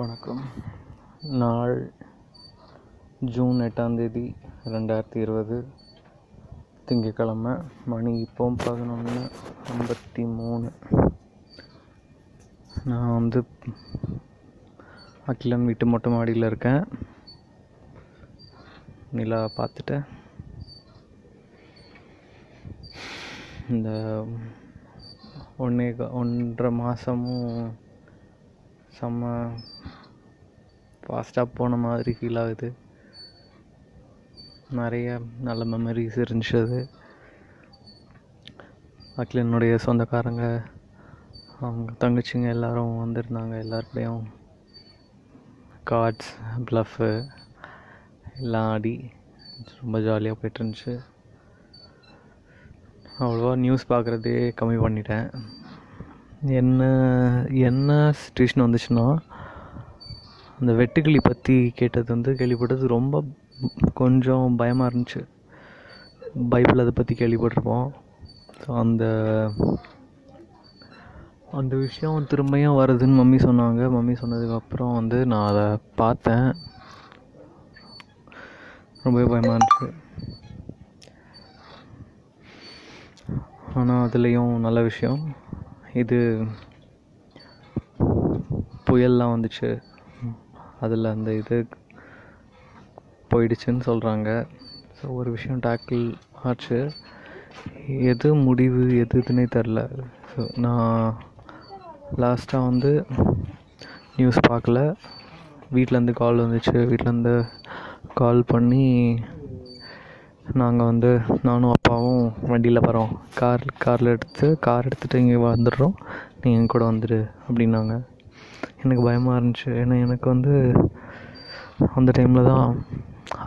வணக்கம். நாள் ஜூன் எட்டாந்தேதி ரெண்டாயிரத்தி இருபது. திங்கக்கிழமை மணி இப்போ பதினொன்று ஐம்பத்தி மூணு. நான் வந்து அகிலன் வீட்டு மொட்டை மாடியில் இருக்கேன். நிலா பார்த்துட்டேன் இந்த ஒன்றே ஒன்றரை மாதமும் செம்ம ஃபாஸ்ட்டாக போன மாதிரி ஃபீல் ஆகுது. நிறைய நல்ல மெமரிஸ் இருந்துச்சு. அது அகிலனுடைய சொந்தக்காரங்க அவங்க தங்கச்சிங்க எல்லோரும் வந்திருந்தாங்க. எல்லாருக்கூடையும் கார்ட்ஸ் ப்ளஃபு எல்லாம் ஆடி ரொம்ப ஜாலியாக போயிட்டு இருந்துச்சு. அவ்வளோவா நியூஸ் பார்க்குறதே கம்மி பண்ணிட்டேன். என்ன என்ன சுச்சுவேஷன் வந்துச்சுன்னா அந்த வெட்டுக்கிளி பற்றி கேட்டது வந்து கேள்விப்பட்டது ரொம்ப கொஞ்சம் பயமாக இருந்துச்சு. பைபிள் அதை பற்றி கேள்விப்பட்டிருப்போம். ஸோ அந்த அந்த விஷயம் திரும்பியும் வருதுன்னு மம்மி சொன்னாங்க. மம்மி சொன்னதுக்கப்புறம் வந்து நான் அதை பார்த்தேன். ரொம்பவே பயமாக இருந்துச்சு. ஆனால் அதுலேயும் நல்ல விஷயம். இது புயல்லாம் வந்துச்சு. அதில் அந்த இது போயிடுச்சுன்னு சொல்கிறாங்க ஸோ ஒரு விஷயம் டேக்கிள் ஆச்சு. எது முடிவு எது இதுன்னே தெரில ஸோ நான் லாஸ்ட்டாக வந்து நியூஸ் பார்க்கல. வீட்டிலேருந்து கால் வந்துச்சு. வீட்டிலேருந்து கால் பண்ணி நாங்கள் வந்து நானும் அப்பாவும் வண்டியில் வரோம் கார் காரில் எடுத்து கார் எடுத்துகிட்டு இங்கே வந்துடுறோம். நீங்கள் என் கூட வந்துடு அப்படின்னாங்க. எனக்கு பயமாக இருந்துச்சு. ஏன்னா எனக்கு வந்து அந்த டைமில் தான்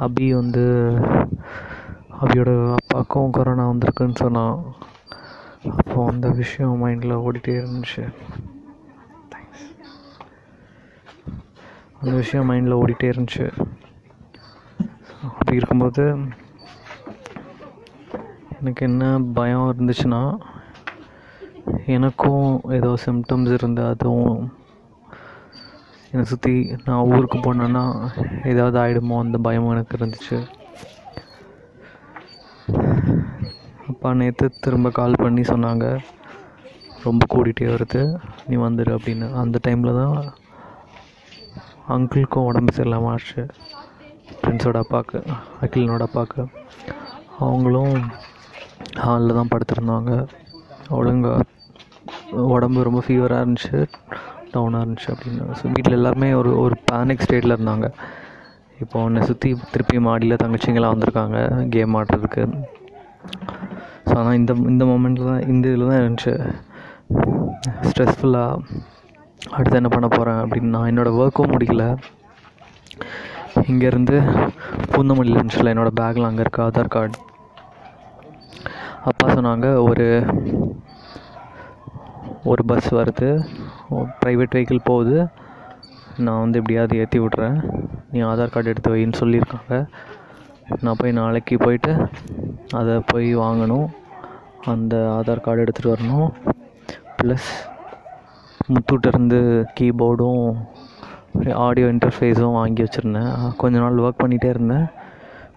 அபி வந்து அபியோட அப்பாவுக்கும் கொரோனா வந்திருக்குன்னு சொன்னான். அப்போ அந்த விஷயம் மைண்டில் ஓடிட்டே இருந்துச்சு. தேங்க்ஸ் அந்த விஷயம் மைண்டில் ஓடிட்டே இருந்துச்சு. அப்படி இருக்கும்போது எனக்கு என்ன பயம் இருந்துச்சுன்னா எனக்கும் ஏதோ சிம்டம்ஸ் இருந்து அதுவும் என்னை சுற்றி நான் ஊருக்கு போனேன்னா ஏதாவது ஆகிடுமோ அந்த பயமும் எனக்கு இருந்துச்சு. அப்பா நேற்று திரும்ப கால் பண்ணி சொன்னாங்க. ரொம்ப கூடிட்டே வருது. நீ வந்துடு அப்படின்னு. அந்த டைமில் தான் அங்கிளுக்கும் உடம்பு சரியில்லாமல் ஆச்சு. ஃப்ரெண்ட்ஸோட அப்பாவுக்கு அகிலனோட அப்பாவுக்கு அவங்களும் ஹாலில் தான் படுத்திருந்தாங்க. ஒழுங்கா உடம்பு ரொம்ப ஃபீவராக இருந்துச்சு. டவுனாக இருந்துச்சு அப்படின்னு. ஸோ வீட்டில் எல்லாருமே ஒரு ஒரு பேனிக் ஸ்டேட்டில் இருந்தாங்க. இப்போ உன்னை சுற்றி திருப்பி மாடியில் தங்கச்சிங்கெல்லாம் வந்திருக்காங்க கேம் ஆடுறதுக்கு. ஸோ ஆனால் இந்த இந்த மொமெண்ட்டில் தான் இந்த இதில் தான் இருந்துச்சு. ஸ்ட்ரெஸ்ஃபுல்லாக அடுத்து என்ன பண்ண போகிறேன் அப்படின்னு நான் என்னோடய ஒர்க்கும் முடிக்கல. இங்கேருந்து பூந்தமல்லியில் இருந்துச்சுல என்னோடய பேக்கில் அங்கே இருக்க ஆதார் கார்டு அப்பா சொன்னாங்க ஒரு ஒரு பஸ் வருது. ப்ரைவேட் வெஹிக்கிள் போகுது. நான் வந்து எப்படியாவது ஏற்றி விட்றேன். நீ ஆதார் கார்டு எடுத்து வைன்னு சொல்லியிருக்காங்க. நான் போய் நாளைக்கு போயிட்டு அதை போய் வாங்கணும். அந்த ஆதார் கார்டு எடுத்துகிட்டு வரணும். ப்ளஸ் முத்தூட்டிருந்து கீபோர்டும் ஆடியோ இன்டர்ஃபேஸும் வாங்கி வச்சுருந்தேன். கொஞ்ச நாள் ஒர்க் பண்ணிகிட்டே இருந்தேன்.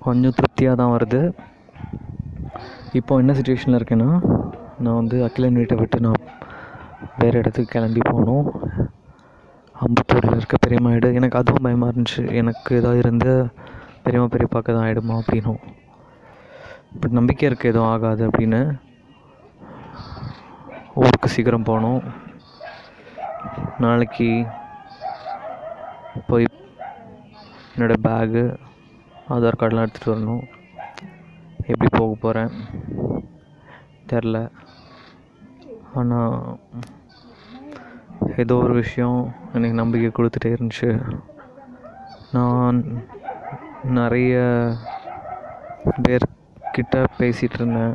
கொஞ்சம் திருப்தியாக தான் வருது. இப்போ என்ன சுச்சுவேஷனில் இருக்கேன்னா நான் வந்து அகிலன் வீட்டை விட்டு நான் வேறு இடத்துக்கு கிளம்பி போனோம். அம்பத்தூரில் இருக்க பெரியம்மா இடம் எனக்கு அதுவும் பயமாக இருந்துச்சு. எனக்கு ஏதாவது இருந்து பெரியம்மா பெரியப்பாக்க தான் ஆகிடுமா அப்படின்னும். பட் நம்பிக்கை இருக்குது எதுவும் ஆகாது அப்படின்னு. ஊருக்கு சீக்கிரம் போனோம். நாளைக்கு போய் என்னோடய பேகு ஆதார் கார்டெலாம் எடுத்துகிட்டு வரணும். எப்படி போக போகிறேன் தெரில ஆனால் ஏதோ ஒரு விஷயம் எனக்கு நம்பிக்கை கொடுத்துட்டே இருந்துச்சு. நான் நிறைய பேர்கிட்ட பேசிகிட்டு இருந்தேன்.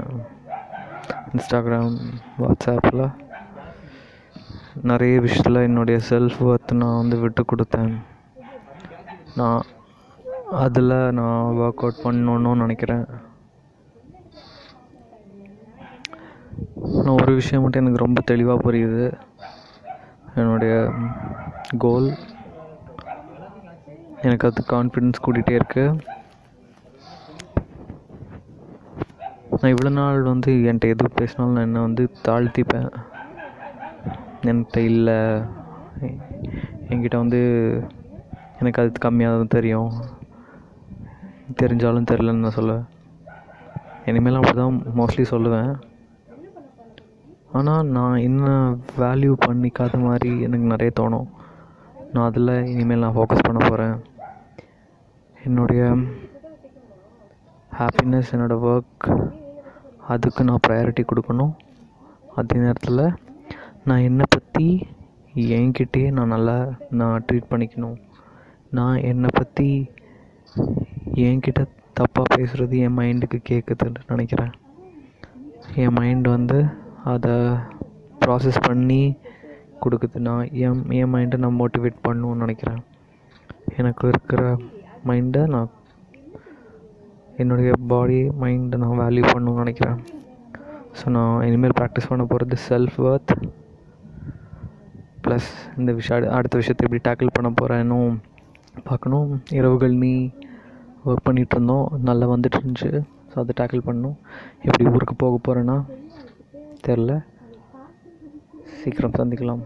இன்ஸ்டாகிராம் வாட்ஸ்அப்பில் நிறைய விஷயத்தில் என்னுடைய செல்ஃப் ஒர்த் நான் வந்து விட்டு கொடுத்தேன். நான் அதில் நான் ஒர்க் அவுட் பண்ணணுன்னு நினைக்கிறேன். ஆனால் ஒரு விஷயம் மட்டும் எனக்கு ரொம்ப தெளிவாக புரியுது. என்னுடைய கோல் எனக்கு அது கான்ஃபிடென்ஸ் கூட்டிகிட்டே இருக்குது நான் இவ்வளோ நாள் வந்து என்கிட்ட எது பேசினாலும் நான் என்னை வந்து தாழ்த்திப்பேன். என்கிட்ட இல்லை. என்கிட்ட வந்து எனக்கு அது கம்மியாக தான் தெரியும். தெரிஞ்சாலும் தெரிலன்னு நான் சொல்லுவேன். இனிமேல் அப்படி தான் மோஸ்ட்லி சொல்லுவேன். ஆனால் நான் என்ன வேல்யூ பண்ணிக்காத மாதிரி எனக்கு நிறைய தோணும். நான் அதில் இனிமேல் நான் ஃபோக்கஸ் பண்ண போகிறேன் என்னுடைய ஹாப்பினஸ் என்னோடய ஒர்க் அதுக்கு நான் ப்ரையாரிட்டி கொடுக்கணும். அதே நேரத்தில் நான் என்னை பற்றி என்கிட்டயே நான் நல்லா நான் ட்ரீட் பண்ணிக்கணும். நான் என்னை பற்றி என்கிட்ட தப்பாக பேசுகிறது என் மைண்டுக்கு கேட்குதுன்னு நினைக்கிறேன். என் மைண்ட் வந்து அதை ப்ராசஸ் பண்ணி கொடுக்குது நான் என் என் மைண்டை நான் மோட்டிவேட் பண்ணணுன்னு நினைக்கிறேன். எனக்கு இருக்கிற மைண்டை நான் என்னுடைய பாடி மைண்டை நான் வேல்யூ பண்ணணும்னு நினைக்கிறேன். ஸோ நான் இனிமேல் ப்ராக்டிஸ் பண்ண போகிறது செல்ஃப் ஒர்த் ப்ளஸ் இந்த விஷயம் அடுத்த விஷயத்தை எப்படி டேக்கிள் பண்ண போகிறேன்னும் பார்க்கணும். இரவுகள் நீ ஒர்க் பண்ணிகிட்ருந்தோம் நல்லா வந்துட்டு இருந்துச்சு. ஸோ அதை டேக்கிள் பண்ணணும். எப்படி ஊருக்கு போக போகிறேன்னா தெரில. சீக்கிரம் சந்திக்கலாம்.